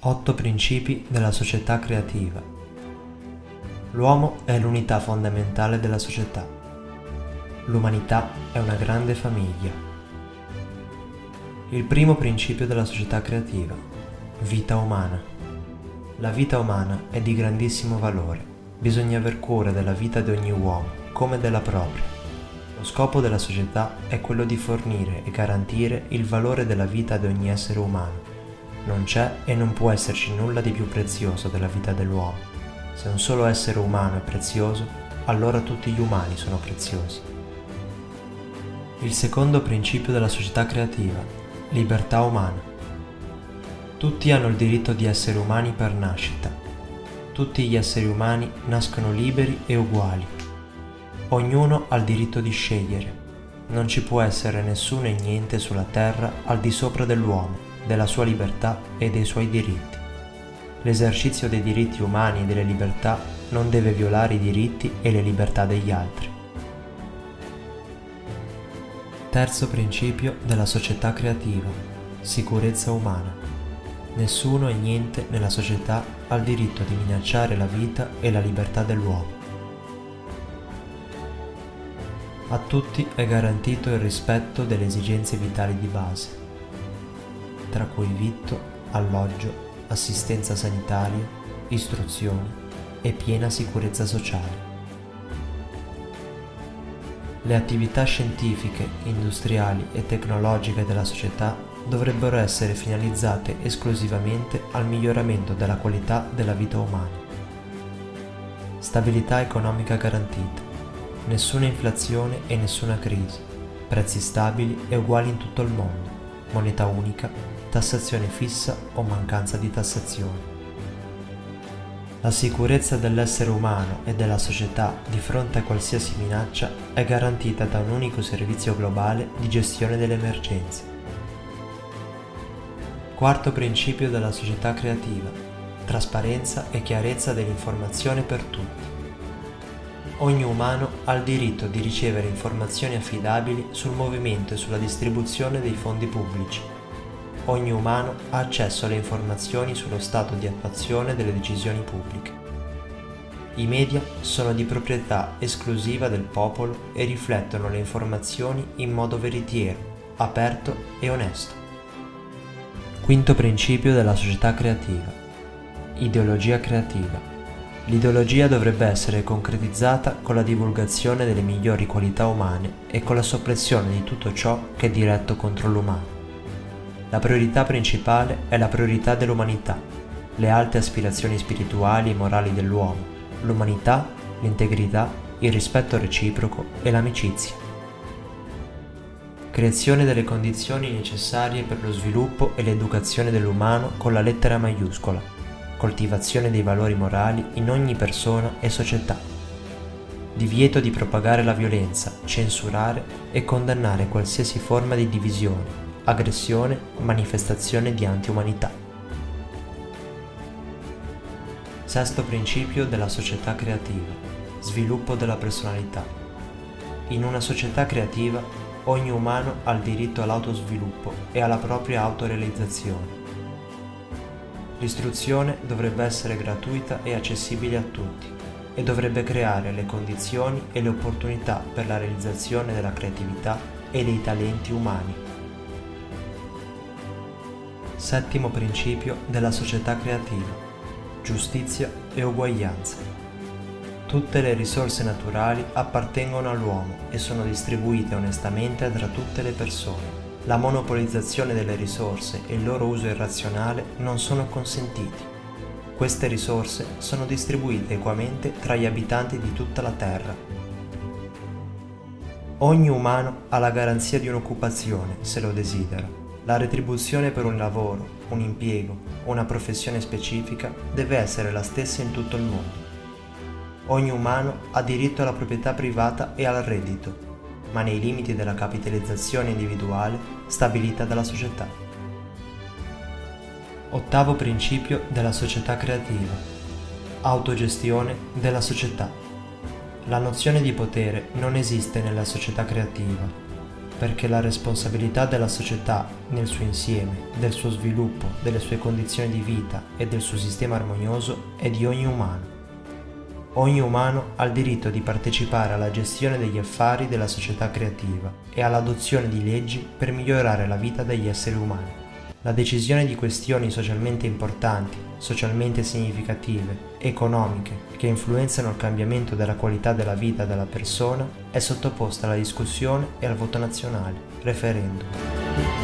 Otto principi della società creativa. L'uomo è l'unità fondamentale della società. L'umanità è una grande famiglia. Il primo principio della società creativa. Vita umana. La vita umana è di grandissimo valore. Bisogna aver cura della vita di ogni uomo, come della propria. Lo scopo della società è quello di fornire e garantire il valore della vita di ogni essere umano non c'è e non può esserci nulla di più prezioso della vita dell'uomo. Se un solo essere umano è prezioso, allora tutti gli umani sono preziosi. Il secondo principio della società creativa, libertà umana. Tutti hanno il diritto di essere umani per nascita. Tutti gli esseri umani nascono liberi e uguali. Ognuno ha il diritto di scegliere. Non ci può essere nessuno e niente sulla terra al di sopra dell'uomo della sua libertà e dei suoi diritti. L'esercizio dei diritti umani e delle libertà non deve violare i diritti e le libertà degli altri. Terzo principio della società creativa. Sicurezza umana. Nessuno e niente nella società ha il diritto di minacciare la vita e la libertà dell'uomo. A tutti è garantito il rispetto delle esigenze vitali di base tra cui vitto, alloggio, assistenza sanitaria, istruzioni e piena sicurezza sociale. Le attività scientifiche, industriali e tecnologiche della società dovrebbero essere finalizzate esclusivamente al miglioramento della qualità della vita umana. Stabilità economica garantita, nessuna inflazione e nessuna crisi, prezzi stabili e uguali in tutto il mondo, moneta unica tassazione fissa o mancanza di tassazione. La sicurezza dell'essere umano e della società di fronte a qualsiasi minaccia è garantita da un unico servizio globale di gestione delle emergenze. Quarto principio della società creativa. Trasparenza e chiarezza dell'informazione per tutti. Ogni umano ha il diritto di ricevere informazioni affidabili sul movimento e sulla distribuzione dei fondi pubblici ogni umano ha accesso alle informazioni sullo stato di attuazione delle decisioni pubbliche. I media sono di proprietà esclusiva del popolo e riflettono le informazioni in modo veritiero, aperto e onesto. Quinto principio della società creativa. Ideologia creativa. L'ideologia dovrebbe essere concretizzata con la divulgazione delle migliori qualità umane e con la soppressione di tutto ciò che è diretto contro l'umano. La priorità principale è la priorità dell'umanità, le alte aspirazioni spirituali e morali dell'uomo, l'umanità, l'integrità, il rispetto reciproco e l'amicizia. Creazione delle condizioni necessarie per lo sviluppo e l'educazione dell'umano con la lettera maiuscola, coltivazione dei valori morali in ogni persona e società. Divieto di propagare la violenza, censurare e condannare qualsiasi forma di divisione, aggressione, manifestazione di anti-umanità. Sesto principio della società creativa. Sviluppo della personalità. In una società creativa ogni umano ha il diritto all'autosviluppo e alla propria autorealizzazione. L'istruzione dovrebbe essere gratuita e accessibile a tutti e dovrebbe creare le condizioni e le opportunità per la realizzazione della creatività e dei talenti umani. Settimo principio della società creativa. Giustizia e uguaglianza. Tutte le risorse naturali appartengono all'uomo e sono distribuite onestamente tra tutte le persone. La monopolizzazione delle risorse e il loro uso irrazionale non sono consentiti. Queste risorse sono distribuite equamente tra gli abitanti di tutta la Terra. Ogni umano ha la garanzia di un'occupazione, se lo desidera la retribuzione per un lavoro, un impiego una professione specifica deve essere la stessa in tutto il mondo. Ogni umano ha diritto alla proprietà privata e al reddito, ma nei limiti della capitalizzazione individuale stabilita dalla società. Ottavo principio della società creativa. Autogestione della società. La nozione di potere non esiste nella società creativa, perché la responsabilità della società nel suo insieme, del suo sviluppo, delle sue condizioni di vita e del suo sistema armonioso è di ogni umano. Ogni umano ha il diritto di partecipare alla gestione degli affari della società creativa e all'adozione di leggi per migliorare la vita degli esseri umani. La decisione di questioni socialmente importanti, socialmente significative, economiche, che influenzano il cambiamento della qualità della vita della persona, è sottoposta alla discussione e al voto nazionale, referendum.